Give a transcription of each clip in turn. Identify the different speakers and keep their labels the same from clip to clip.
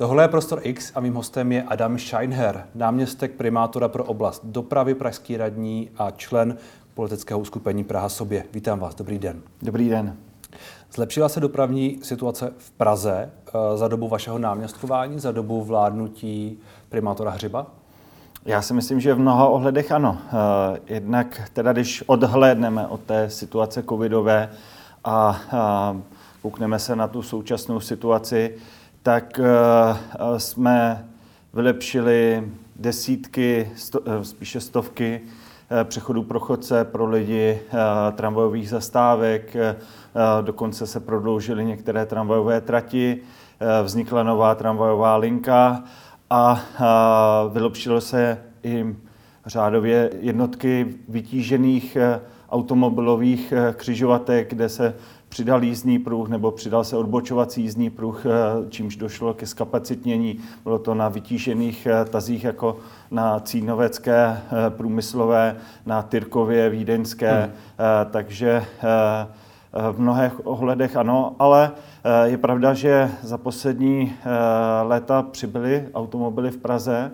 Speaker 1: Tohle je Prostor X a mým hostem je Adam Scheinher, náměstek primátora pro oblast dopravy, pražský radní a člen politického uskupení Praha sobě. Vítám vás, dobrý den.
Speaker 2: Dobrý den.
Speaker 1: Zlepšila se dopravní situace v Praze eh, za dobu vašeho náměstkování, za dobu vládnutí primátora Hřiba?
Speaker 2: Já si myslím, že v mnoha ohledech ano. Eh, jednak teda, když odhlédneme od té situace covidové a koukneme se na tu současnou situaci, tak eh, jsme vylepšili desítky, sto, spíše stovky přechodů pro chodce, pro lidi, tramvajových zastávek, dokonce se prodloužily některé tramvajové trati, vznikla nová tramvajová linka a vylepšilo se i řádově jednotky vytížených automobilových křižovatek, kde se přidal jízdní pruh nebo přidal se odbočovací jízdní pruh, e, čímž došlo ke skapacitnění. Bylo to na vytížených tazích jako na Cínovecké průmyslové, na Tyrkově vídeňské, hmm. takže v mnohých ohledech ano, ale eh, je pravda, že za poslední eh, léta přibyly automobily v Praze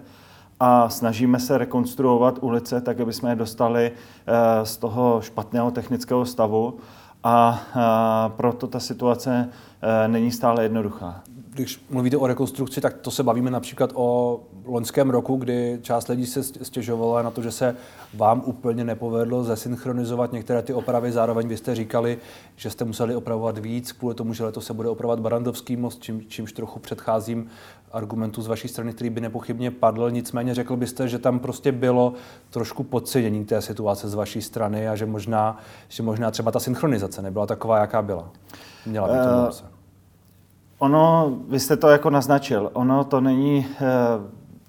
Speaker 2: a snažíme se rekonstruovat ulice tak, aby jsme je dostali eh, z toho špatného technického stavu a proto ta situace není stále jednoduchá
Speaker 1: když mluvíte o rekonstrukci, tak to se bavíme například o loňském roku, kdy část lidí se stěžovala na to, že se vám úplně nepovedlo zesynchronizovat některé ty opravy. Zároveň vy jste říkali, že jste museli opravovat víc, kvůli tomu, že letos se bude opravovat Barandovský most, čím, čímž trochu předcházím argumentu z vaší strany, který by nepochybně padl. Nicméně řekl byste, že tam prostě bylo trošku podcenění té situace z vaší strany a že možná, že možná třeba ta synchronizace nebyla taková, jaká byla. Měla by to uh,
Speaker 2: Ono, vy jste to jako naznačil, ono to není, eh,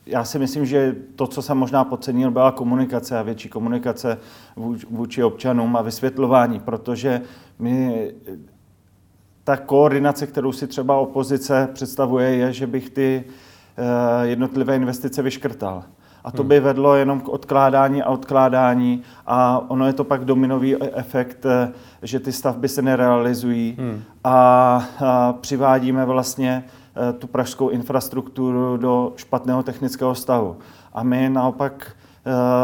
Speaker 2: já si myslím, že to, co jsem možná podcenil, byla komunikace a větší komunikace vůči občanům a vysvětlování, protože my, ta koordinace, kterou si třeba opozice představuje, je, že bych ty eh, jednotlivé investice vyškrtal. A to hmm. by vedlo jenom k odkládání a odkládání a ono je to pak dominový e- efekt, eh, že ty stavby se nerealizují hmm. a, přivádíme vlastně eh, tu pražskou infrastrukturu do špatného technického stavu. A my naopak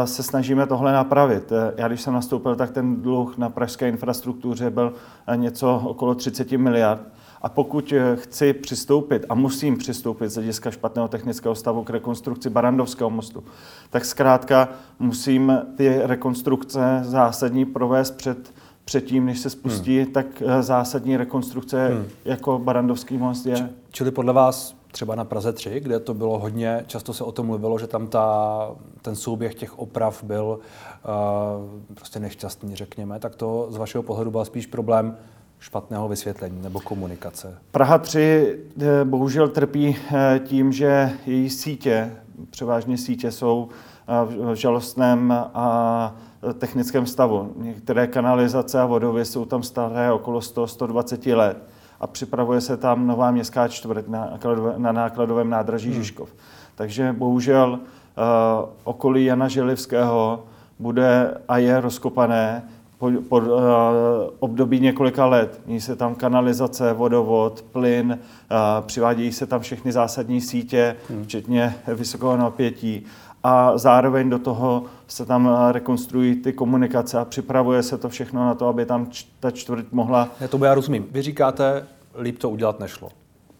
Speaker 2: se snažíme tohle napravit. Já když jsem nastoupil, tak ten dluh na pražské infrastruktuře byl něco okolo 30 miliard. A pokud eh, chci přistoupit a musím přistoupit z hlediska špatného technického stavu k rekonstrukci Barandovského mostu, tak zkrátka musím ty rekonstrukce zásadní provést před předtím, než se spustí, hmm. tak eh, zásadní rekonstrukce hmm. jako Barandovský most je.
Speaker 1: Čili podle vás třeba na Praze 3, kde to bylo hodně, často se o tom mluvilo, že tam ta, ten souběh těch oprav byl uh, prostě nešťastný, řekněme, tak to z vašeho pohledu byl spíš problém špatného vysvětlení nebo komunikace?
Speaker 2: Praha 3 eh, bohužel trpí eh, tím, že její sítě, převážně sítě, jsou v žalostném a technickém stavu. Některé kanalizace a vodovy jsou tam staré okolo 100-120 let a připravuje se tam nová městská čtvrť na, na nákladovém nádraží hmm. Žižkov. Takže bohužel uh, okolí Jana Želivského bude a je rozkopané po, po uh, období několika let. Mění se tam kanalizace, vodovod, plyn, uh, přivádějí se tam všechny zásadní sítě, hmm. včetně vysokého napětí a zároveň do toho se tam eh, rekonstruují ty komunikace a připravuje se to všechno na to, aby tam ta čtvrť mohla...
Speaker 1: Já to já rozumím. Vy říkáte, líp to udělat nešlo.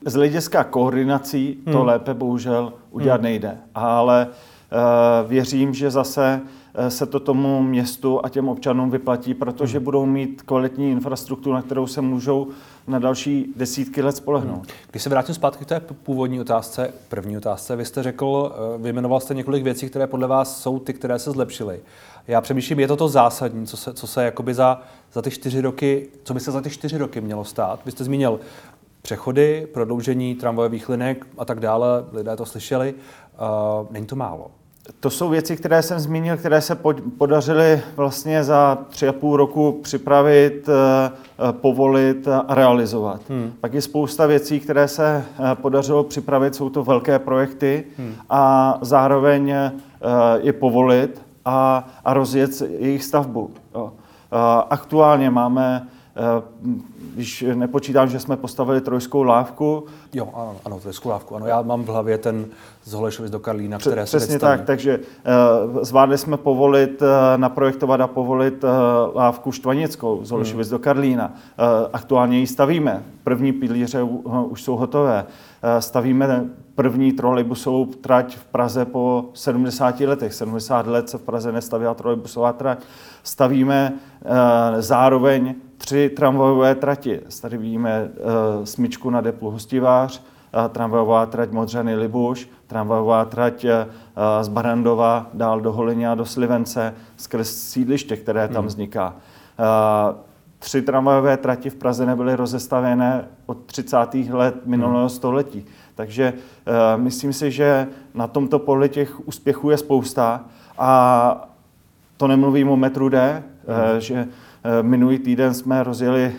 Speaker 2: Z hlediska koordinací to hmm. lépe bohužel udělat hmm. nejde, ale uh, věřím, že zase Eh, se to tomu městu a těm občanům vyplatí, protože hmm. budou mít kvalitní infrastrukturu, na kterou se můžou na další desítky let spolehnout. Hmm.
Speaker 1: Když se vrátím zpátky k té původní otázce, první otázce, vy jste řekl, eh, vyjmenoval jste několik věcí, které podle vás jsou ty, které se zlepšily. Já přemýšlím, je to to zásadní, co se, co se jakoby za, za ty čtyři roky, co by se za ty čtyři roky mělo stát? Vy jste zmínil přechody, prodloužení tramvajových linek a tak dále, lidé to slyšeli. Uh, není to málo.
Speaker 2: To jsou věci, které jsem zmínil, které se podařily vlastně za tři a půl roku připravit, eh, povolit a realizovat. Hmm. Pak je spousta věcí, které se eh, podařilo připravit, jsou to velké projekty hmm. a zároveň je povolit a, a rozjet jejich stavbu. Aktuálně máme když nepočítám, že jsme postavili trojskou lávku.
Speaker 1: Jo, ano, ano trojskou lávku. Ano, já mám v hlavě ten z Holešovic do Karlína, které
Speaker 2: se Přesně tak, takže uh, zvládli jsme povolit, uh, naprojektovat a povolit lávku Štvanickou z Holešovic hmm. do Karlína. Aktuálně ji stavíme. První pilíře už jsou hotové. Stavíme první trolejbusovou trať v Praze po 70 letech. 70 let se v Praze nestavila trolejbusová trať. Stavíme zároveň tři tramvajové trati. Tady vidíme uh, smyčku na deplu Hostivář, uh, tramvajová trať Modřany Libuš, tramvajová trať uh, z Barandova dál do Holině a do Slivence skrz sídliště, které tam hmm. vzniká. Uh, tři tramvajové trati v Praze nebyly rozestavené od 30. let minulého hmm. století. Takže uh, myslím si, že na tomto poli těch úspěchů je spousta a to nemluvím o metru D, hmm. uh, že minulý týden jsme rozjeli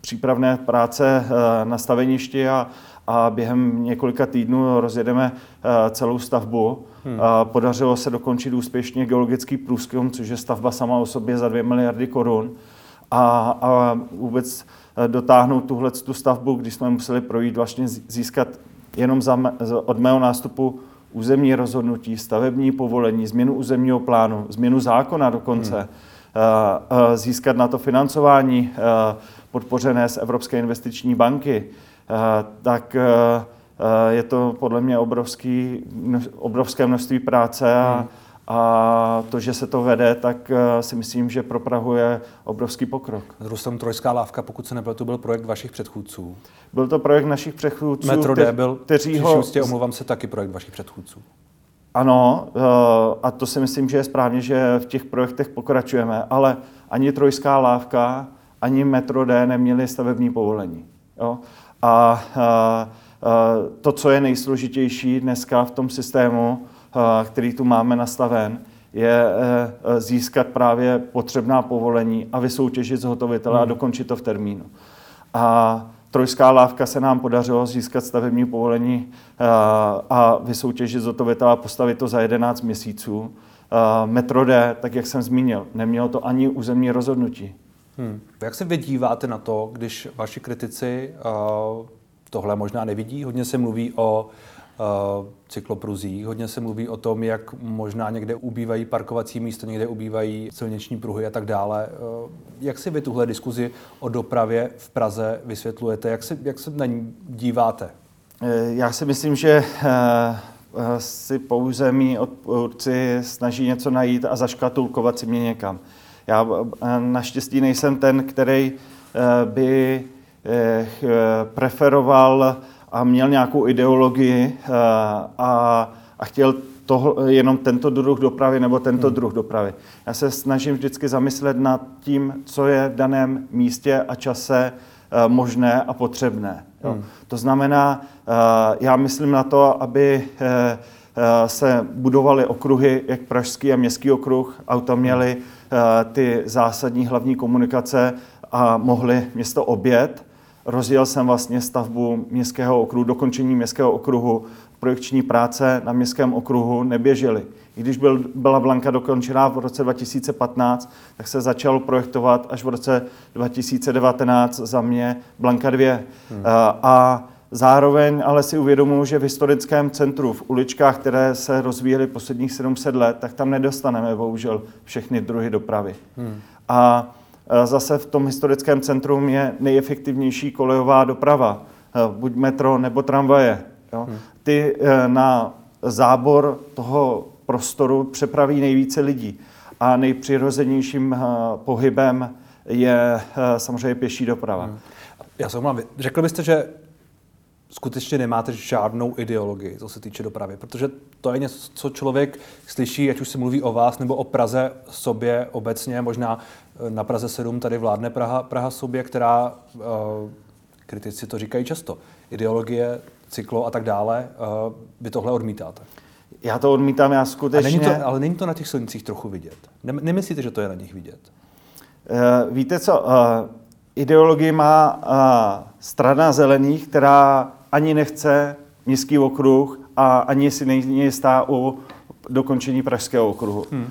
Speaker 2: přípravné práce eh, na staveništi a, a během několika týdnů rozjedeme eh, celou stavbu. Hmm. Podařilo se dokončit úspěšně geologický průzkum, což je stavba sama o sobě za 2 miliardy korun. A, a vůbec dotáhnout tuhle tu stavbu, když jsme museli projít vlastně získat jenom za, od mého nástupu územní rozhodnutí, stavební povolení, změnu územního plánu, změnu zákona dokonce. Hmm Eh, eh, získat na to financování eh, podpořené z Evropské investiční banky, tak je to podle mě obrovský, obrovské množství práce a, hmm. a to, že se to vede, tak si myslím, že pro Prahu je obrovský pokrok.
Speaker 1: Rusem Trojská lávka, pokud se nepletu, byl projekt vašich předchůdců.
Speaker 2: Byl to projekt našich předchůdců,
Speaker 1: Metro D byl, kteří ho... omlouvám se, taky projekt vašich předchůdců.
Speaker 2: Ano, eh, a to si myslím, že je správně, že v těch projektech pokračujeme, ale ani Trojská lávka, ani Metro D neměli stavební povolení. Jo? A, a, eh, a eh, to, co je nejsložitější dneska v tom systému, a, který tu máme nastaven, je získat právě potřebná povolení a vysoutěžit zhotovitele hmm. a dokončit to v termínu. A Trojská lávka se nám podařilo získat stavební povolení eh, a vysoutěžit zotovitele a postavit to za 11 měsíců. Eh, Metro D, tak jak jsem zmínil, nemělo to ani územní rozhodnutí.
Speaker 1: Hmm. Jak se vy díváte na to, když vaši kritici uh, tohle možná nevidí? Hodně se mluví o uh, cyklopruzích. Hodně se mluví o tom, jak možná někde ubývají parkovací místa, někde ubývají silniční pruhy a tak dále. Uh, jak si vy tuhle diskuzi o dopravě v Praze vysvětlujete? Jak se, jak se na ní díváte?
Speaker 2: Eh, já si myslím, že si pouze mý odpůrci snaží něco najít a zaškatulkovat si mě někam. Já naštěstí nejsem ten, který by preferoval a měl nějakou ideologii eh, a, a chtěl toho, jenom tento druh dopravy nebo tento hmm. druh dopravy. Já se snažím vždycky zamyslet nad tím, co je v daném místě a čase eh, možné a potřebné. Jo. Hmm. To znamená, eh, já myslím na to, aby se budovaly okruhy, jak pražský a městský okruh, auta měly ty zásadní hlavní komunikace a mohly město obět rozjel jsem vlastně stavbu městského okruhu, dokončení městského okruhu, projekční práce na městském okruhu neběžely. I když byl, byla Blanka dokončená v roce 2015, tak se začal projektovat až v roce 2019 za mě Blanka 2. Hmm. A, a zároveň ale si uvědomuji, že v historickém centru, v uličkách, které se rozvíjely posledních 700 let, tak tam nedostaneme bohužel všechny druhy dopravy. Hmm. A Zase v tom historickém centrum je nejefektivnější kolejová doprava, eh, buď metro nebo tramvaje. Jo. Hmm. Ty eh, na zábor toho prostoru přepraví nejvíce lidí a nejpřirozenějším eh, pohybem je samozřejmě pěší doprava. Hmm.
Speaker 1: Já jsem vám, řekl byste, že skutečně nemáte žádnou ideologii, co se týče dopravy, protože to je něco, co člověk slyší, ať už se mluví o vás nebo o Praze sobě obecně, možná eh, na Praze 7 tady vládne Praha, Praha sobě, která, uh, kritici to říkají často, ideologie, cyklo a tak dále, uh, vy tohle odmítáte.
Speaker 2: Já to odmítám, já skutečně...
Speaker 1: není to, ale není to na těch silnicích trochu vidět? Nemyslíte, že to je na nich vidět?
Speaker 2: Uh, víte co, uh, ideologii má uh, strana zelených, která ani nechce městský okruh a ani si není jistá u dokončení pražského okruhu. Hmm. Uh,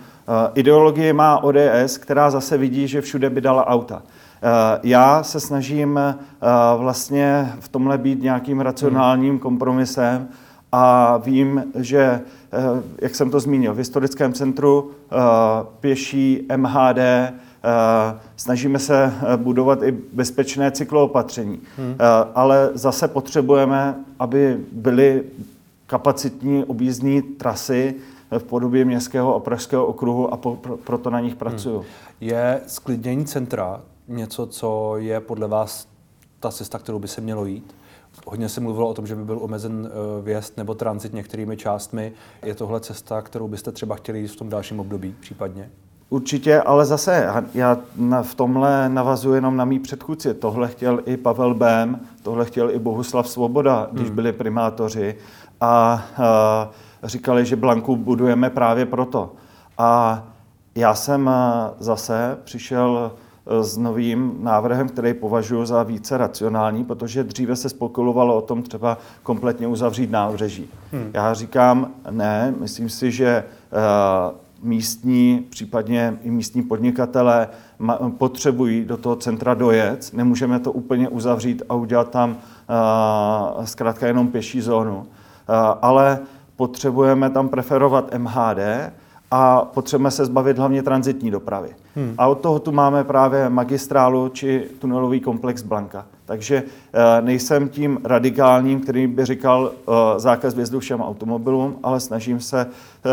Speaker 2: ideologie má ODS, která zase vidí, že všude by dala auta. Já se snažím vlastně v tomhle být nějakým racionálním kompromisem a vím, že, jak jsem to zmínil, v historickém centru pěší MHD, snažíme se budovat i bezpečné cykloopatření, hmm. ale zase potřebujeme, aby byly kapacitní objízdní trasy v podobě městského a pražského okruhu a po, pro, proto na nich pracuju. Hmm.
Speaker 1: Je sklidnění centra něco, co je podle vás ta cesta, kterou by se mělo jít? Hodně se mluvilo o tom, že by byl omezen eh, vjezd nebo transit některými částmi. Je tohle cesta, kterou byste třeba chtěli jít v tom dalším období případně?
Speaker 2: Určitě, ale zase já v tomhle navazuji jenom na mý předchůdci. Tohle chtěl i Pavel Bém, tohle chtěl i Bohuslav Svoboda, když hmm. byli primátoři. A, a říkali, že Blanku budujeme právě proto. A já jsem zase přišel e, s novým návrhem, který považuji za více racionální, protože dříve se spekulovalo o tom třeba kompletně uzavřít nábřeží. Hmm. Já říkám, ne, myslím si, že místní, případně i místní podnikatelé potřebují do toho centra dojet. Nemůžeme to úplně uzavřít a udělat tam zkrátka jenom pěší zónu. Ale potřebujeme tam preferovat MHD a potřebujeme se zbavit hlavně transitní dopravy. Hmm. A od toho tu máme právě magistrálu či tunelový komplex Blanka. Takže eh, nejsem tím radikálním, který by říkal eh, zákaz vjezdu všem automobilům, ale snažím se eh,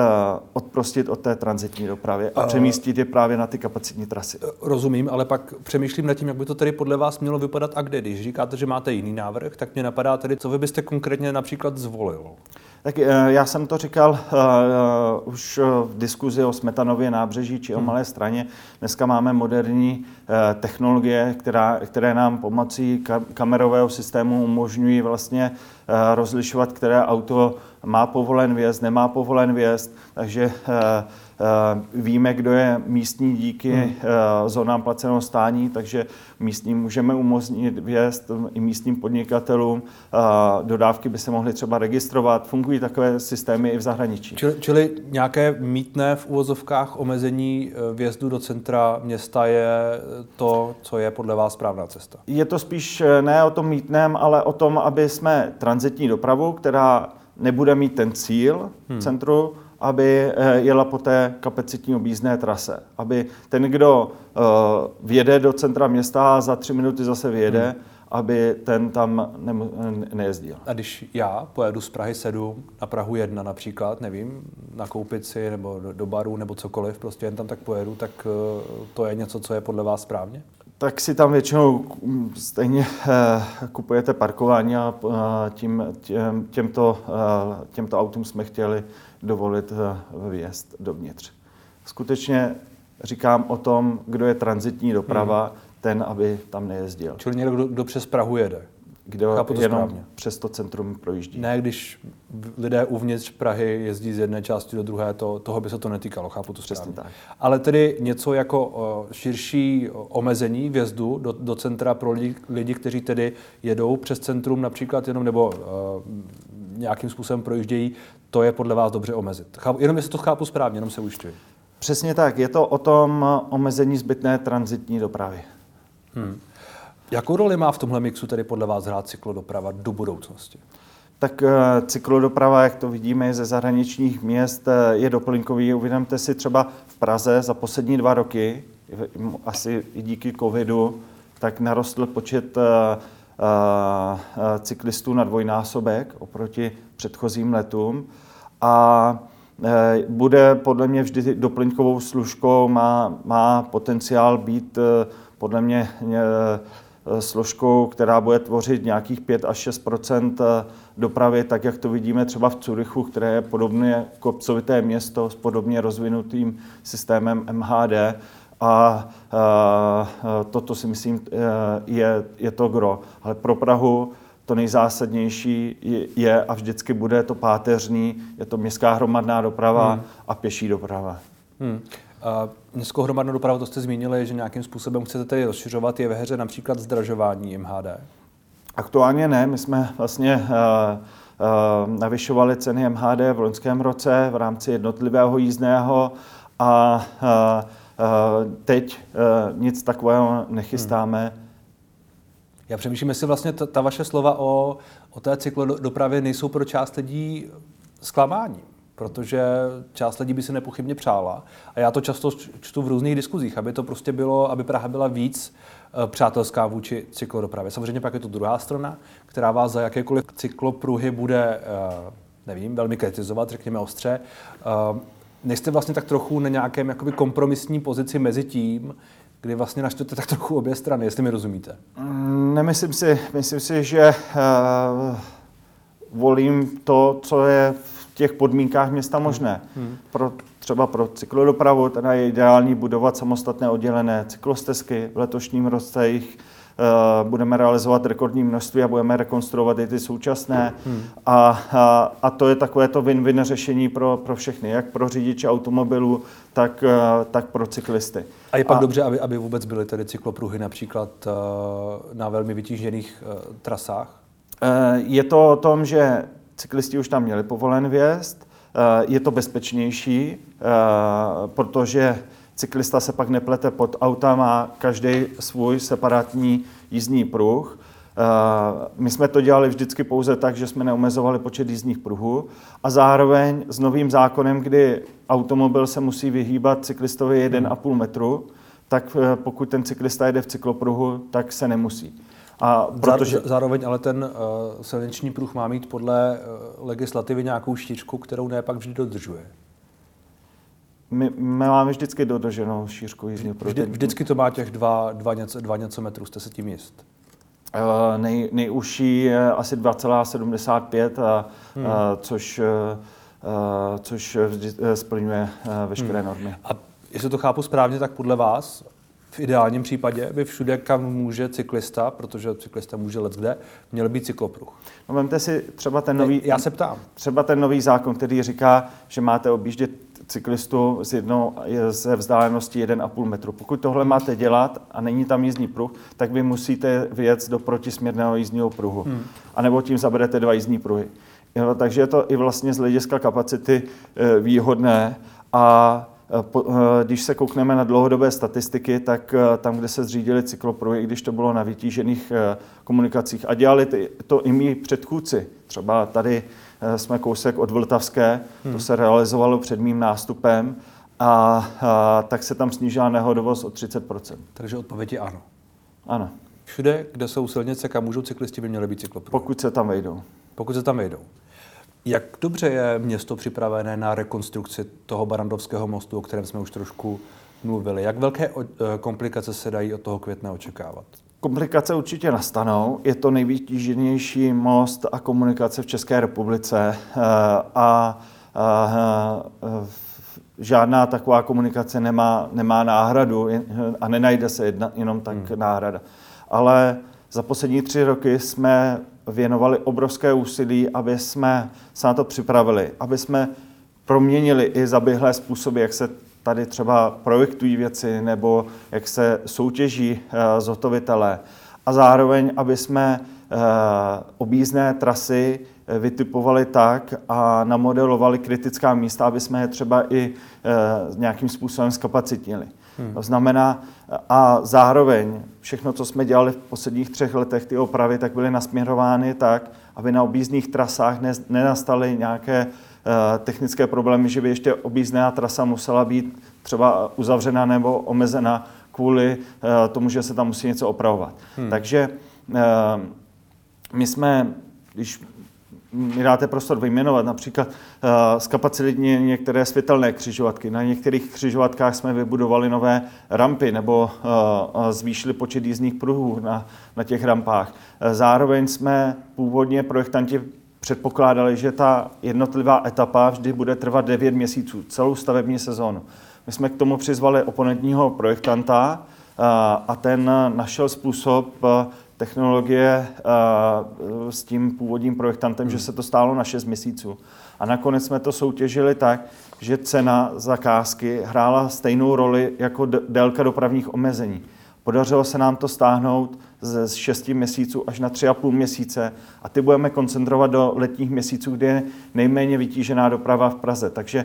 Speaker 2: odprostit od té transitní dopravy a přemístit je právě na ty kapacitní trasy.
Speaker 1: Rozumím, ale pak přemýšlím nad tím, jak by to tedy podle vás mělo vypadat a kde. Když říkáte, že máte jiný návrh, tak mě napadá tedy, co vy byste konkrétně například zvolil.
Speaker 2: Tak já jsem to říkal uh, už v diskuzi o Smetanově nábřeží či o hmm. Malé straně. Dneska máme moderní uh, technologie, která, které nám pomocí kamerového systému umožňují vlastně uh, rozlišovat, které auto má povolen vjezd, nemá povolen vjezd, takže Eh, víme, kdo je místní díky hmm. Eh, zónám placeného stání, takže místním můžeme umožnit vjezd i místním podnikatelům. Eh, dodávky by se mohly třeba registrovat. Fungují takové systémy i v zahraničí.
Speaker 1: Čili, čili nějaké mítné v úvozovkách omezení vjezdu do centra města je to, co je podle vás správná cesta?
Speaker 2: Je to spíš ne o tom mítném, ale o tom, aby jsme transitní dopravu, která nebude mít ten cíl hmm. centru, aby eh, jela po té kapacitní objízdné trase. Aby ten, kdo eh, vjede do centra města a za tři minuty zase vyjede, hmm. aby ten tam ne, nejezdil.
Speaker 1: A když já pojedu z Prahy 7 na Prahu 1 například, nevím, nakoupit si nebo do, do baru nebo cokoliv, prostě jen tam tak pojedu, tak eh, to je něco, co je podle vás správně?
Speaker 2: Tak si tam většinou mm, stejně kupujete parkování a tím, těm, těmto, těmto autům jsme chtěli dovolit eh, vjezd dovnitř. Skutečně říkám o tom, kdo je transitní doprava, hmm. ten, aby tam nejezdil.
Speaker 1: Čili někdo, kdo, kdo přes Prahu jede?
Speaker 2: Kdo Chápu to jenom správně. přes to centrum projíždí.
Speaker 1: Ne, když lidé uvnitř Prahy jezdí z jedné části do druhé, to, toho by se to netýkalo, chápu to Přesně správně. tak. Ale tedy něco jako širší omezení vjezdu do, do centra pro lidi, lidi, kteří tedy jedou přes centrum například jenom, nebo uh, nějakým způsobem projíždějí, to je podle vás dobře omezit. Chápu, jenom jestli to chápu správně, jenom se ujišťuji.
Speaker 2: Přesně tak. Je to o tom omezení zbytné transitní dopravy. Hmm.
Speaker 1: Jakou roli má v tomhle mixu tedy podle vás hrát cyklodoprava do budoucnosti?
Speaker 2: Tak eh, cyklodoprava, jak to vidíme ze zahraničních měst, eh, je doplňkový. Uvědomte si třeba v Praze za poslední dva roky, asi i díky covidu, tak narostl počet eh, cyklistů na dvojnásobek oproti předchozím letům. A bude podle mě vždy doplňkovou služkou, má, má potenciál být podle mě složkou, která bude tvořit nějakých 5 až 6 eh, dopravy, tak jak to vidíme třeba v Curychu, které je podobně kopcovité město s podobně rozvinutým systémem MHD. A eh, toto si myslím je, je to gro. Ale pro Prahu to nejzásadnější je a vždycky bude to páteřní, je to městská hromadná doprava hmm. a pěší doprava. Hmm.
Speaker 1: Městskou hromadnou dopravu, to jste zmínili, že nějakým způsobem chcete tedy rozšiřovat, je ve hře například zdražování MHD?
Speaker 2: Aktuálně ne, my jsme vlastně uh, uh, navyšovali ceny MHD v loňském roce v rámci jednotlivého jízdného a Teď nic takového nechystáme. Hmm.
Speaker 1: Já přemýšlím, jestli vlastně ta, ta vaše slova o, o té cyklodopravě nejsou pro část lidí zklamáním protože část lidí by si nepochybně přála. A já to často čtu v různých diskuzích, aby to prostě bylo, aby Praha byla víc eh, přátelská vůči cyklodopravě. Samozřejmě pak je to druhá strana, která vás za jakékoliv cyklopruhy bude, eh, nevím, velmi kritizovat, řekněme ostře. Eh, nejste vlastně tak trochu na nějakém jakoby kompromisní pozici mezi tím, kdy vlastně naštete tak trochu obě strany, jestli mi rozumíte.
Speaker 2: Mm, nemyslím si, myslím si, že uh, volím to, co je v těch podmínkách města možné. Hmm. Pro, třeba pro cyklodopravu teda je ideální budovat samostatné oddělené cyklostezky. V letošním roce jich uh, budeme realizovat rekordní množství a budeme rekonstruovat i ty současné. Hmm. A, a, a to je takové to win-win řešení pro, pro všechny, jak pro řidiče automobilů, tak, uh, tak pro cyklisty.
Speaker 1: A je pak a, dobře, aby, aby vůbec byly tedy cyklopruhy například uh, na velmi vytížených trasách?
Speaker 2: Je to o tom, že cyklisti už tam měli povolen vjezd, eh, je to bezpečnější, eh, protože cyklista se pak neplete pod auta, má každý svůj separátní jízdní pruh. Eh, my jsme to dělali vždycky pouze tak, že jsme neomezovali počet jízdních pruhů a zároveň s novým zákonem, kdy automobil se musí vyhýbat cyklistovi 1,5 metru, tak pokud ten cyklista jede v cyklopruhu, tak se nemusí.
Speaker 1: A protože... Zároveň ale ten uh, silniční pruh má mít podle uh, legislativy nějakou štířku, kterou ne pak vždy dodržuje.
Speaker 2: My, my máme vždycky dodrženou šířku jízdního
Speaker 1: pruhu. Vždy, vždycky to má těch dva, dva, něco, dva něco metrů, jste se tím jist?
Speaker 2: Uh, nej, nejužší je asi 2,75, a, hmm. uh, což, uh, což vždy, splňuje uh, veškeré hmm. normy.
Speaker 1: A jestli to chápu správně, tak podle vás v ideálním případě by všude, kam může cyklista, protože cyklista může let kde, měl být cyklopruh.
Speaker 2: No, vemte si třeba ten nový...
Speaker 1: Já se ptám.
Speaker 2: Třeba ten nový zákon, který říká, že máte objíždět cyklistu z jednou, ze vzdálenosti 1,5 metru. Pokud tohle máte dělat a není tam jízdní pruh, tak vy musíte vyjet do protisměrného jízdního pruhu. Hmm. A nebo tím zaberete dva jízdní pruhy. Jo, takže je to i vlastně z hlediska kapacity e, výhodné a když se koukneme na dlouhodobé statistiky, tak eh, tam, kde se zřídili cyklopruhy, i když to bylo na vytížených komunikacích a dělali to i mý předchůdci, třeba tady jsme kousek od Vltavské, hmm. to se realizovalo před mým nástupem, a, a tak se tam snížila nehodovost o 30%
Speaker 1: Takže odpověď je ano.
Speaker 2: Ano.
Speaker 1: Všude, kde jsou silnice, kam můžou cyklisti, by měly být cyklopruhy.
Speaker 2: Pokud se tam vejdou.
Speaker 1: Pokud se tam vejdou. Jak dobře je město připravené na rekonstrukci toho Barandovského mostu, o kterém jsme už trošku mluvili? Jak velké eh, komplikace se dají od toho května očekávat?
Speaker 2: Komplikace určitě nastanou. Je to nejvytíženější most a komunikace v České republice eh, a, a, a žádná taková komunikace nemá, nemá náhradu a nenajde se jedna, jenom tak hmm. náhrada. Ale za poslední tři roky jsme věnovali obrovské úsilí, aby jsme se na to připravili, aby jsme proměnili i zaběhlé způsoby, jak se tady třeba projektují věci nebo jak se soutěží eh, zhotovitelé. A zároveň, aby jsme eh, objízdné trasy eh, vytipovali tak a namodelovali kritická místa, aby jsme je třeba i nějakým způsobem zkapacitnili. Hmm. To znamená, a zároveň všechno, co jsme dělali v posledních třech letech, ty opravy, tak byly nasměrovány tak, aby na objízdných trasách nenastaly nějaké uh, technické problémy, že by ještě objízdná trasa musela být třeba uzavřena nebo omezena kvůli uh, tomu, že se tam musí něco opravovat. Hmm. Takže uh, my jsme, když mi dáte prostor vyjmenovat, například uh, zkapacitně některé světelné křižovatky. Na některých křižovatkách jsme vybudovali nové rampy nebo uh, zvýšili počet jízdních pruhů na, na těch rampách. Uh, zároveň jsme původně projektanti předpokládali, že ta jednotlivá etapa vždy bude trvat 9 měsíců, celou stavební sezónu. My jsme k tomu přizvali oponentního projektanta a ten našel způsob, technologie s tím původním projektantem, že se to stálo na 6 měsíců. A nakonec jsme to soutěžili tak, že cena zakázky hrála stejnou roli jako délka dopravních omezení. Podařilo se nám to stáhnout ze 6 měsíců až na 3,5 měsíce a ty budeme koncentrovat do letních měsíců, kdy je nejméně vytížená doprava v Praze. Takže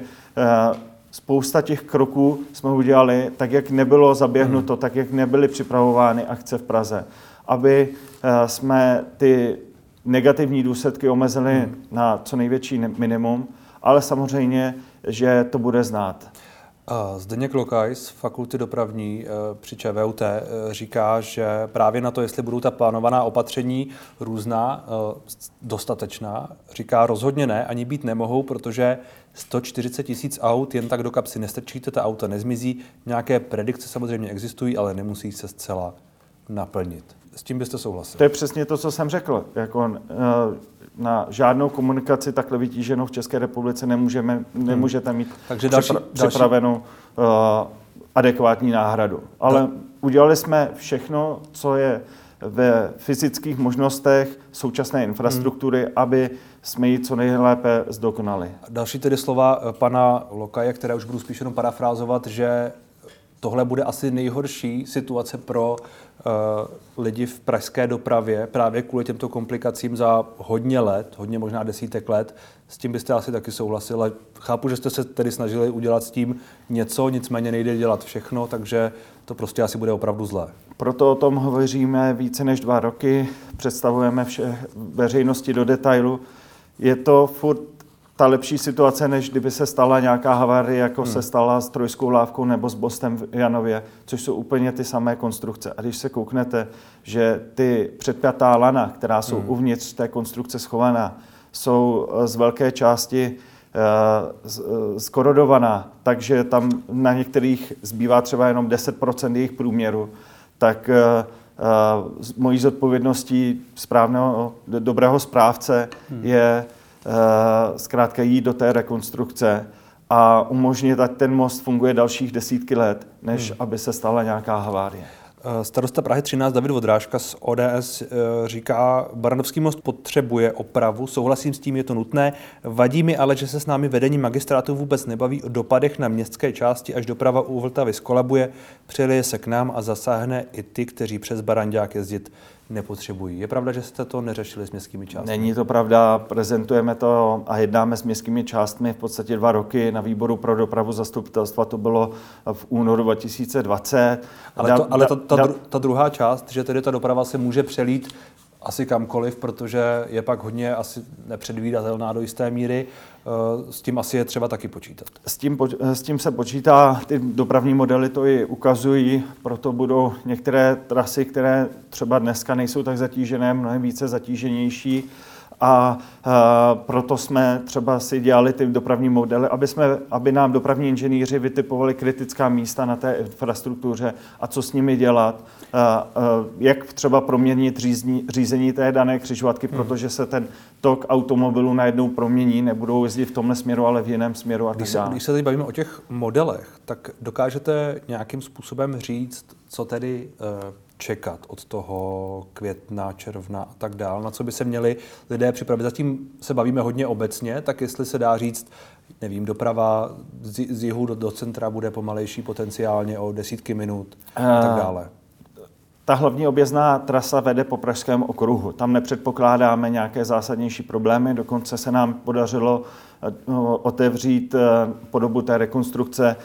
Speaker 2: spousta těch kroků jsme udělali tak, jak nebylo zaběhnuto, hmm. tak, jak nebyly připravovány akce v Praze, aby eh, jsme ty negativní důsledky omezili hmm. na co největší minimum, ale samozřejmě, že to bude znát.
Speaker 1: Zdeněk Lokaj z Fakulty dopravní eh, při ČVUT eh, říká, že právě na to, jestli budou ta plánovaná opatření různá, dostatečná, říká rozhodně ne, ani být nemohou, protože 140 tisíc aut jen tak do kapsy nestrčíte, ta auta nezmizí. Nějaké predikce samozřejmě existují, ale nemusí se zcela naplnit. S tím byste souhlasil?
Speaker 2: To je přesně to, co jsem řekl. Jako, eh, na žádnou komunikaci takhle vytíženou v České republice nemůžeme, hmm. nemůžete mít Takže další, připra- další... připravenou uh, adekvátní náhradu. Ale no. udělali jsme všechno, co je ve fyzických možnostech současné infrastruktury, hmm. aby jsme ji co nejlépe zdokonali.
Speaker 1: Další tedy slova eh, pana Lokaje, které už budu spíš jenom parafrázovat, že tohle bude asi nejhorší situace pro uh, lidi v pražské dopravě právě kvůli těmto komplikacím za hodně let, hodně možná desítek let. S tím byste asi taky souhlasili. Chápu, že jste se tedy snažili udělat s tím něco, nicméně nejde dělat všechno, takže to prostě asi bude opravdu zlé.
Speaker 2: Proto o tom hovoříme více než dva roky, představujeme vše veřejnosti do detailu. Je to furt ta lepší situace, než kdyby se stala nějaká havárie, jako hmm. se stala s trojskou lávkou nebo s Bostem v Janově, což jsou úplně ty samé konstrukce. A když se kouknete, že ty předpjatá lana, která jsou hmm. uvnitř té konstrukce schovaná, jsou eh, z velké části uh, skorodovaná, takže tam na některých zbývá třeba jenom 10% jejich průměru, tak mojí zodpovědností správného, dobrého správce hmm. je Eh, zkrátka jít do té rekonstrukce a umožnit, ať ten most funguje dalších desítky let, než hmm. aby se stala nějaká havárie.
Speaker 1: Eh, starosta Prahy 13 David Vodrážka z ODS eh, říká, Baranovský most potřebuje opravu, souhlasím s tím, je to nutné. Vadí mi ale, že se s námi vedení magistrátu vůbec nebaví o dopadech na městské části, až doprava u Vltavy skolabuje, přelije se k nám a zasáhne i ty, kteří přes Barandák jezdit nepotřebují. Je pravda, že jste to neřešili s městskými částmi?
Speaker 2: Není to pravda, prezentujeme to a jednáme s městskými částmi v podstatě dva roky. Na výboru pro dopravu zastupitelstva to bylo v únoru 2020.
Speaker 1: Ale, to, ale ta, ta, ta, ta druhá část, že tedy ta doprava se může přelít asi kamkoliv, protože je pak hodně asi nepředvídatelná do jisté míry. Eh, s tím asi je třeba taky počítat.
Speaker 2: S tím, s tím se počítá, ty dopravní modely to i ukazují, proto budou některé trasy, které třeba dneska nejsou tak zatížené, mnohem více zatíženější a, a proto jsme třeba si dělali ty dopravní modely, aby, jsme, aby nám dopravní inženýři vytipovali kritická místa na té infrastruktuře a co s nimi dělat, a, a, jak třeba proměnit řízní, řízení té dané křižovatky, hmm. protože se ten tok automobilů najednou promění, nebudou jezdit v tomhle směru, ale v jiném směru a
Speaker 1: když tak dále. Když se teď bavíme o těch modelech, tak dokážete nějakým způsobem říct, co tedy čekat od toho května, června a tak dál, na co by se měli lidé připravit. Zatím se bavíme hodně obecně, tak jestli se dá říct, nevím, doprava z, z jihu do, do centra bude pomalejší potenciálně o desítky minut a tak dále.
Speaker 2: Ta hlavní objezdná trasa vede po Pražském okruhu. Tam nepředpokládáme nějaké zásadnější problémy, dokonce se nám podařilo eh, otevřít eh, po dobu té rekonstrukce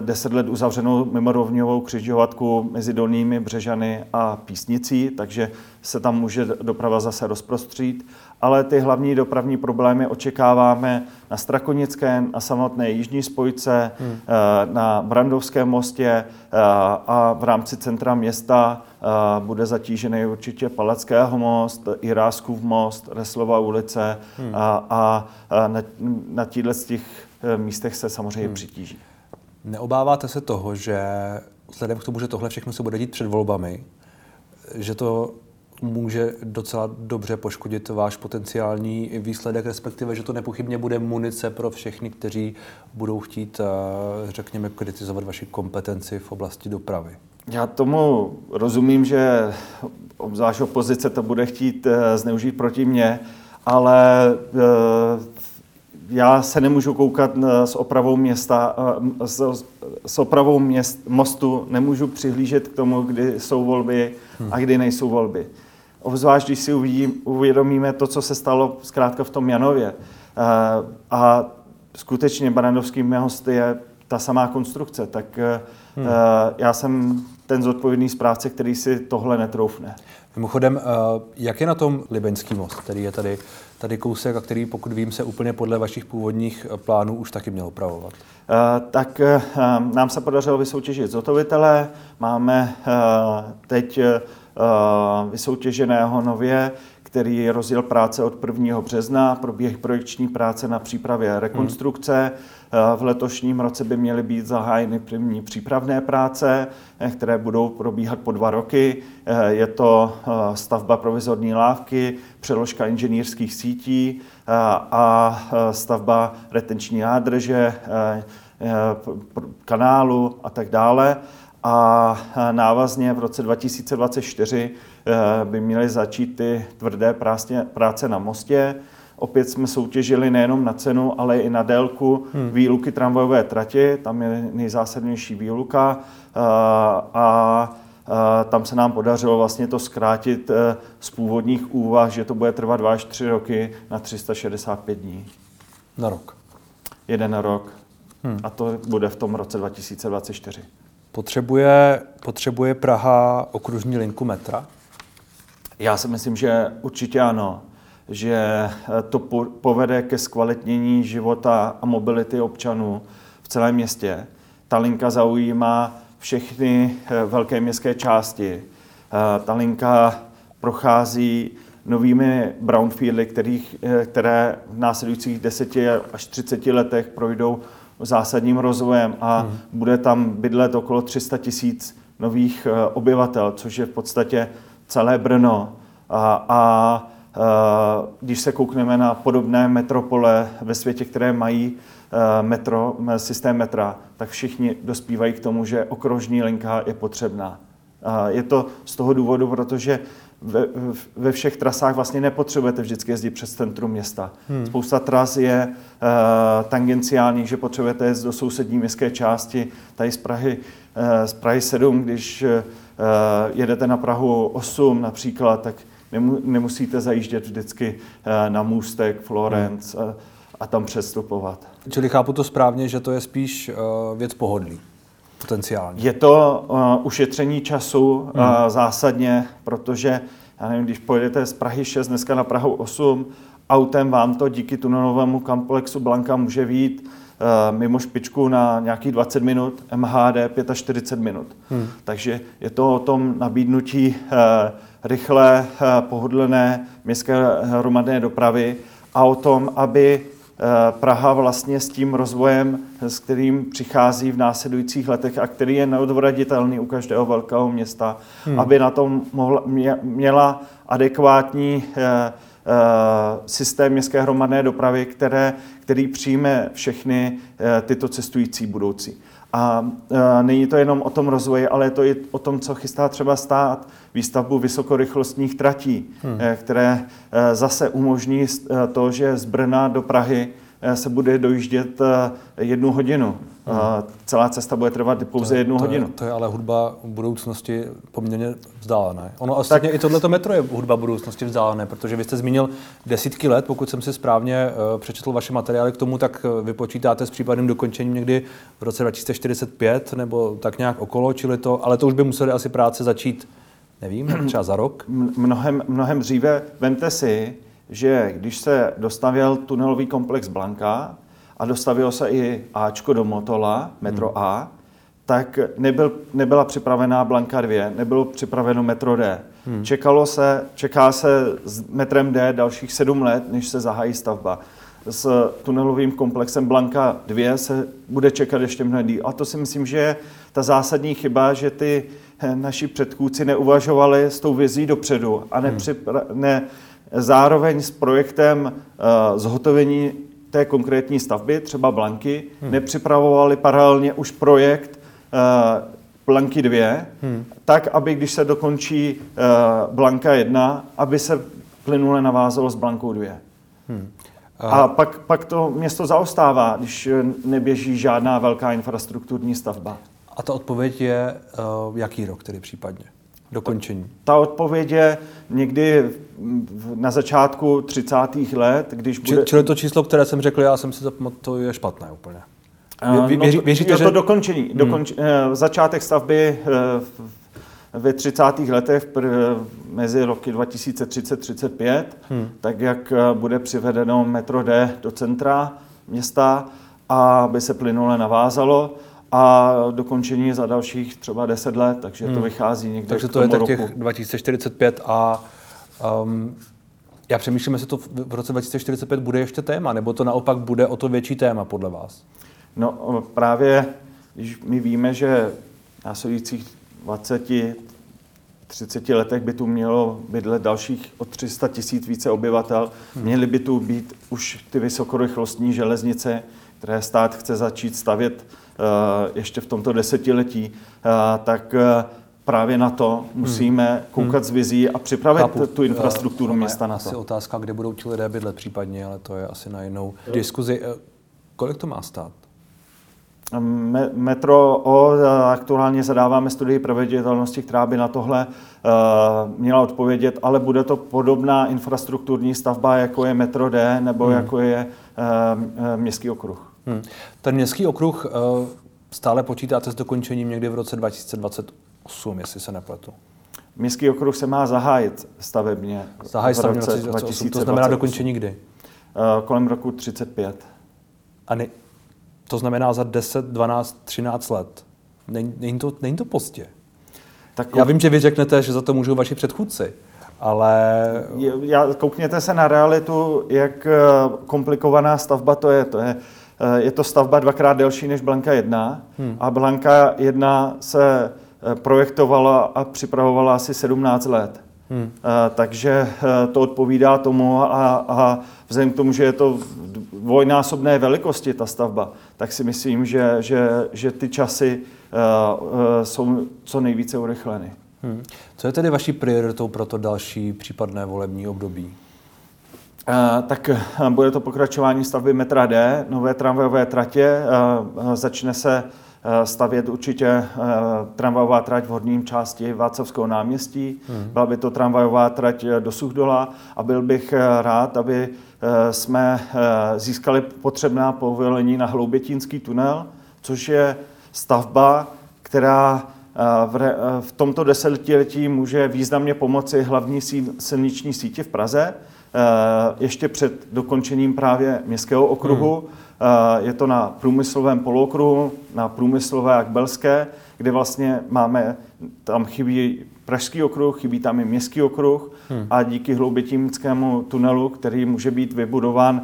Speaker 2: deset let uzavřenou mimorovňovou křižovatku mezi Dolnými Břežany a Písnicí, takže se tam může doprava zase rozprostřít. Ale ty hlavní dopravní problémy očekáváme na Strakonické, na samotné jižní spojce, hmm. Eh, na Brandovském mostě eh, a v rámci centra města eh, bude zatížený určitě Palackého most, Iráskův most, Reslova ulice hmm. a, a na, na těchto těch místech se samozřejmě hmm. přitíží.
Speaker 1: Neobáváte se toho, že vzhledem k tomu, že tohle všechno se bude dít před volbami, že to může docela dobře poškodit váš potenciální výsledek, respektive, že to nepochybně bude munice pro všechny, kteří budou chtít, eh, řekněme, kritizovat vaši kompetenci v oblasti dopravy.
Speaker 2: Já tomu rozumím, že obzvlášť opozice to bude chtít eh, zneužít proti mně, ale eh, já se nemůžu koukat s opravou města, s, s opravou měst, mostu, nemůžu přihlížet k tomu, kdy jsou volby a kdy nejsou volby. Obzvlášť, když si uvidím, uvědomíme to, co se stalo zkrátka v tom Janově. A skutečně Barandovský most je ta samá konstrukce, tak hmm. já jsem ten zodpovědný správce, který si tohle netroufne.
Speaker 1: Mimochodem, jak je na tom Libeňský most, který je tady, tady kousek a který, pokud vím, se úplně podle vašich původních plánů už taky měl opravovat?
Speaker 2: Tak nám se podařilo vysoutěžit zhotovitele. Máme teď vysoutěženého nově který rozjel práce od 1. března, proběh projekční práce na přípravě rekonstrukce. V letošním roce by měly být zahájeny první přípravné práce, které budou probíhat po dva roky. Je to stavba provizorní lávky, přeložka inženýrských sítí a stavba retenční nádrže, kanálu a tak dále. A návazně v roce 2024 Eh, by měly začít ty tvrdé práce na mostě. Opět jsme soutěžili nejenom na cenu, ale i na délku hmm. výluky tramvajové trati. Tam je nejzásadnější výluka eh, a eh, tam se nám podařilo vlastně to zkrátit z původních úvah, že to bude trvat 2 až 3 roky na 365 dní.
Speaker 1: Na rok?
Speaker 2: Jeden rok. Hmm. A to bude v tom roce 2024.
Speaker 1: Potřebuje, potřebuje Praha okružní linku metra?
Speaker 2: Já si myslím, že určitě ano, že eh, to povede ke zkvalitnění života a mobility občanů v celém městě. Ta linka zaujímá všechny eh, velké městské části. Eh, ta linka prochází novými brownfieldy, kterých, které v následujících 10 až 30 letech projdou zásadním rozvojem a hmm. bude tam bydlet okolo 300 tisíc nových obyvatel, což je v podstatě celé Brno. A, a, a když se koukneme na podobné metropole ve světě, které mají e, metro, systém metra, tak všichni dospívají k tomu, že okružní linka je potřebná. A je to z toho důvodu, protože ve, ve všech trasách vlastně nepotřebujete vždycky jezdit přes centrum města. Hmm. Spousta tras je uh, tangenciálních, že potřebujete jezdit do sousední městské části. Tady z Prahy, uh, z Prahy 7, když uh, jedete na Prahu 8 například, tak nemusíte zajíždět vždycky na můstek Florence hmm. a, a tam přestupovat.
Speaker 1: Čili chápu to správně, že to je spíš věc pohodlí potenciálně.
Speaker 2: Je to uh, ušetření času uh, hmm. zásadně, protože já nevím, když pojedete z Prahy 6 dneska na Prahu 8, autem vám to díky tunelovému komplexu Blanka může vít uh, mimo špičku na nějakých 20 minut, MHD 45 minut. Hmm. Takže je to o tom nabídnutí uh, rychlé, uh, pohodlné městské hromadné dopravy a o tom, aby Eh, Praha vlastně s tím rozvojem, s kterým přichází v následujících letech a který je neodvratitelný u každého velkého města, hmm. aby na tom mohla, měla adekvátní eh, eh, systém městské hromadné dopravy, které, který přijme všechny tyto cestující budoucí. A není to jenom o tom rozvoji, ale je to i o tom, co chystá třeba stát, výstavbu vysokorychlostních tratí, hmm. které zase umožní to, že z Brna do Prahy se bude dojíždět jednu hodinu. Hmm. Celá cesta bude trvat pouze to, jednu
Speaker 1: to
Speaker 2: hodinu.
Speaker 1: Je, to je ale hudba budoucnosti poměrně vzdálené. Ono ostatně tak... i tohleto metro je hudba budoucnosti vzdálené, protože vy jste zmínil desítky let, pokud jsem si správně přečetl vaše materiály k tomu, tak vypočítáte s případným dokončením někdy v roce 2045 nebo tak nějak okolo, čili to, ale to už by museli asi práce začít, nevím, třeba za rok?
Speaker 2: Mnohem, mnohem dříve. Vemte si, že když se dostavěl tunelový komplex Blanka, a dostavilo se i Ačko do Motola, metro hmm. A, tak nebyl, nebyla připravená Blanka 2, nebylo připraveno metro D. Hmm. Čekalo se, čeká se s metrem D dalších sedm let, než se zahájí stavba. S tunelovým komplexem Blanka 2 se bude čekat ještě mnohem díl. A to si myslím, že je ta zásadní chyba, že ty eh, naši předchůdci neuvažovali s tou vizí dopředu a nepřipra- ne, zároveň s projektem uh, zhotovení té konkrétní stavby, třeba Blanky, hmm. nepřipravovali paralelně už projekt uh, Blanky 2, hmm. tak, aby když se dokončí uh, Blanka 1, aby se plynule navázalo s Blankou 2. Hmm. A, a pak, pak to město zaostává, když neběží žádná velká infrastrukturní stavba.
Speaker 1: A ta odpověď je, jaký rok tedy případně? Dokončení.
Speaker 2: Ta, ta odpověď je někdy na začátku 30. let, když bude...
Speaker 1: Čili to číslo, které jsem řekl, já jsem si zapamatoval, je špatné úplně.
Speaker 2: Vě, věří, věříte, no to, že... to dokončení. Hmm. Dokonč, začátek stavby ve 30. letech mezi roky 2030-35, hmm. tak jak bude přivedeno metro D do centra města, a aby se plynule navázalo a dokončení za dalších třeba 10 let, takže hmm. to vychází někde
Speaker 1: Takže to je tak těch 2045 a um, já přemýšlím, jestli to v roce 2045 bude ještě téma, nebo to naopak bude o to větší téma podle vás?
Speaker 2: No právě, když my víme, že v následujících 20, 30 letech by tu mělo bydlet dalších o 300 tisíc více obyvatel. Hmm. Měly by tu být už ty vysokorychlostní železnice, které stát chce začít stavět eh, ještě v tomto desetiletí, eh, tak eh, právě na to musíme hmm. koukat z vizí a připravit Chápu. tu infrastrukturu uh, města na to.
Speaker 1: Asi otázka, kde budou ti lidé bydlet případně, ale to je asi na jinou diskuzi. Kolik to má stát?
Speaker 2: Metro O aktuálně zadáváme studii proveditelnosti, která by na tohle měla odpovědět, ale bude to podobná infrastrukturní stavba, jako je Metro D nebo hmm. jako je městský okruh. Hmm.
Speaker 1: Ten městský okruh uh, stále počítáte s dokončením někdy v roce 2028, jestli se nepletu.
Speaker 2: Městský okruh se má zahájit stavebně.
Speaker 1: Zahájit stavebně v roce 2028, to znamená dokončení kdy?
Speaker 2: Uh, kolem roku 35.
Speaker 1: A ne, to znamená za 10, 12, 13 let. Není, není, to, není to pozdě. Tak Já vím, že vy řeknete, že za to můžou vaši předchůdci, ale...
Speaker 2: Já, koukněte se na realitu, jak eh, komplikovaná stavba to je. To je Eh, je to stavba dvakrát delší než Blanka 1 hmm. a Blanka 1 se eh, projektovala a připravovala asi 17 let. Hmm. Eh, takže to odpovídá tomu a, a vzhledem k tomu, že je to dvojnásobné velikosti ta stavba, tak si myslím, že, že, že ty časy jsou co nejvíce urychleny. Hmm.
Speaker 1: Co je tedy vaší prioritou pro to další případné volební období?
Speaker 2: Eh, tak eh, bude to pokračování stavby metra D, nové tramvajové tratě. Eh, začne se stavět určitě tramvajová trať v horním části Václavského náměstí. Hmm. Byla by to tramvajová trať do Suchdola a byl bych rád, aby jsme získali potřebná povolení na Hloubětínský tunel, což je stavba, která v, tomto desetiletí může významně pomoci hlavní silniční síti v Praze ještě před dokončením právě městského okruhu. Hmm. Eh, je to na průmyslovém polookruhu, na průmyslové a Belské, kde vlastně máme, tam chybí Pražský okruh, chybí tam i městský okruh hmm. a díky hloubětímskému tunelu, který může být vybudován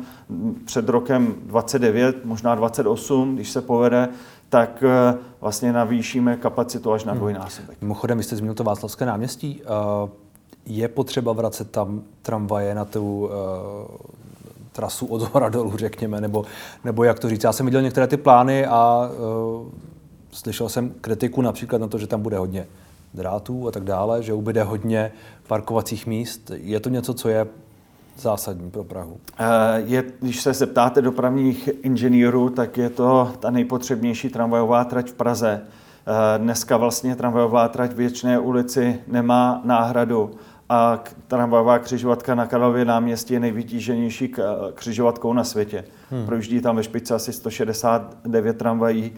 Speaker 2: před rokem 29, možná 28, když se povede, tak eh, vlastně navýšíme kapacitu až na hmm. dvojnásobek.
Speaker 1: Mimochodem, vy jste zmínil to Václavské náměstí je potřeba vracet tam tramvaje na tu uh, trasu od hora dolů, řekněme, nebo, nebo jak to říct. Já jsem viděl některé ty plány a uh, slyšel jsem kritiku například na to, že tam bude hodně drátů a tak dále, že ubyde hodně parkovacích míst. Je to něco, co je zásadní pro Prahu?
Speaker 2: Eh, je, když se zeptáte dopravních inženýrů, tak je to ta nejpotřebnější tramvajová trať v Praze. Dneska vlastně tramvajová trať v Věčné ulici nemá náhradu a tramvajová křižovatka na Karlově náměstí je nejvytíženější křižovatkou na světě. Hmm. Projíždí tam ve špičce asi 169 tramvají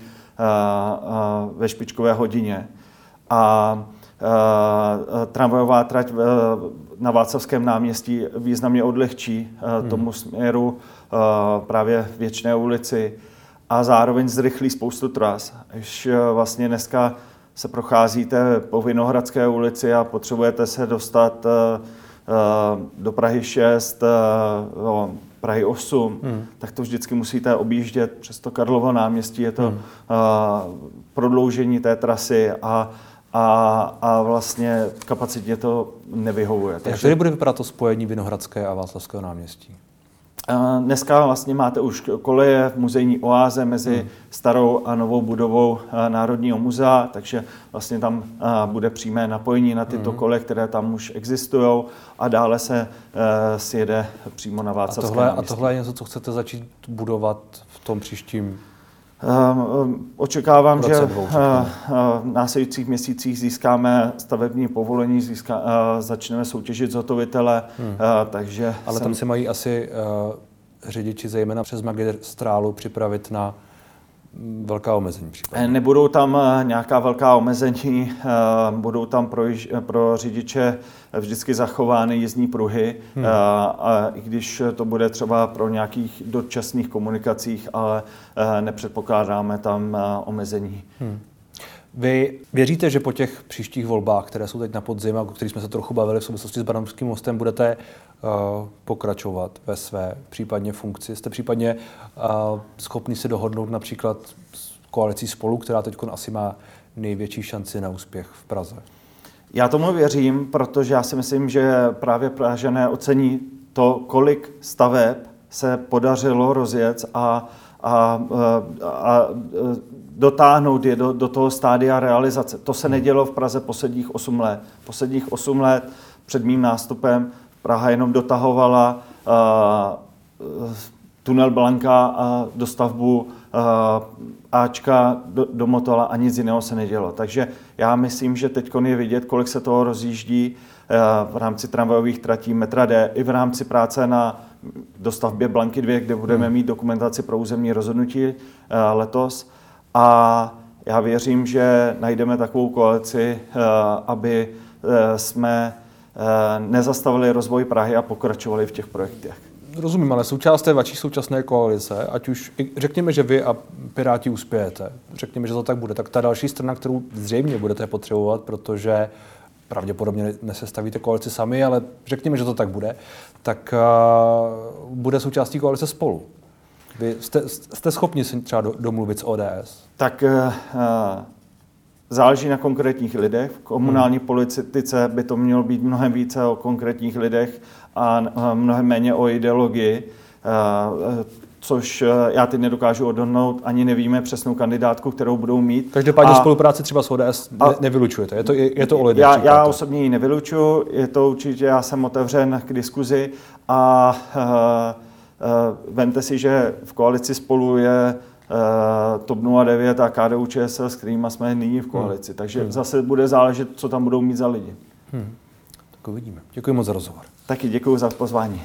Speaker 2: ve špičkové hodině. A tramvajová trať na Václavském náměstí významně odlehčí hmm. tomu směru právě Věčné ulici a zároveň zrychlí spoustu tras. Když vlastně dneska se procházíte po Vinohradské ulici a potřebujete se dostat eh, eh, do Prahy 6, do eh, Prahy 8, hmm. tak to vždycky musíte objíždět přes to Karlovo náměstí. Je to hmm. prodloužení té trasy a a, a vlastně kapacitně to nevyhovuje.
Speaker 1: Takže... Jak bude vypadat to spojení Vinohradské a Václavského náměstí?
Speaker 2: Dneska vlastně máte už koleje v muzejní oáze mezi hmm. starou a novou budovou Národního muzea, takže vlastně tam bude přímé napojení na tyto hmm. koleje, které tam už existují a dále se e, sjede přímo na Václavské
Speaker 1: a tohle, a tohle je něco, co chcete začít budovat v tom příštím
Speaker 2: očekávám, že eh, v následujících měsících získáme stavební povolení, získá, eh, začneme soutěžit zhotovitele, hmm. Eh, takže...
Speaker 1: Ale jsem... tam se mají asi řidiči zejména přes magistrálu připravit na velká omezení případně?
Speaker 2: Nebudou tam nějaká velká omezení, budou tam pro, pro řidiče vždycky zachovány jízdní pruhy, hmm. a i když to bude třeba pro nějakých dočasných komunikacích, ale nepředpokládáme tam omezení. Hmm.
Speaker 1: Vy věříte, že po těch příštích volbách, které jsou teď na podzim a o kterých jsme se trochu bavili v souvislosti s Banomským mostem, budete pokračovat ve své případně funkci? Jste případně uh, schopni se dohodnout například s koalicí spolu, která teď asi má největší šanci na úspěch v Praze?
Speaker 2: Já tomu věřím, protože já si myslím, že právě Pražené ocení to, kolik staveb se podařilo rozjet a, a, a, a dotáhnout je do, do toho stádia realizace. To se nedělo v Praze posledních 8 let. Posledních 8 let před mým nástupem Praha jenom dotahovala uh, tunel Blanka a dostavbu uh, Ačka do, do Motola a nic jiného se nedělo. Takže já myslím, že teď je vidět, kolik se toho rozjíždí uh, v rámci tramvajových tratí metra D i v rámci práce na dostavbě Blanky 2, kde budeme hmm. mít dokumentaci pro územní rozhodnutí letos. A já věřím, že najdeme takovou koalici, eh, aby eh, jsme eh, nezastavili rozvoj Prahy a pokračovali v těch projektech.
Speaker 1: Rozumím, ale součást té vaší současné koalice, ať už řekněme, že vy a Piráti uspějete, řekněme, že to tak bude, tak ta další strana, kterou zřejmě budete potřebovat, protože pravděpodobně nesestavíte koalici sami, ale řekněme, že to tak bude, tak uh, bude součástí koalice spolu. Vy jste, jste schopni si třeba domluvit s ODS?
Speaker 2: Tak uh, záleží na konkrétních lidech. V komunální hmm. politice by to mělo být mnohem více o konkrétních lidech a mnohem méně o ideologii. Což já teď nedokážu odhodnout, ani nevíme přesnou kandidátku, kterou budou mít.
Speaker 1: Každopádně a, spolupráci třeba s ODS a, nevylučujete, je to, je, je to o lidech,
Speaker 2: Já, já osobně ji nevylučuju, je to určitě, já jsem otevřen k diskuzi a uh, Eh, vemte si, že v koalici spolu je TOP 09 a KDU ČSL, s kterými jsme nyní v koalici. Hmm. Takže hmm. zase bude záležet, co tam budou mít za lidi. Hmm.
Speaker 1: Tak uvidíme. Děkuji moc za rozhovor.
Speaker 2: Taky děkuji za pozvání.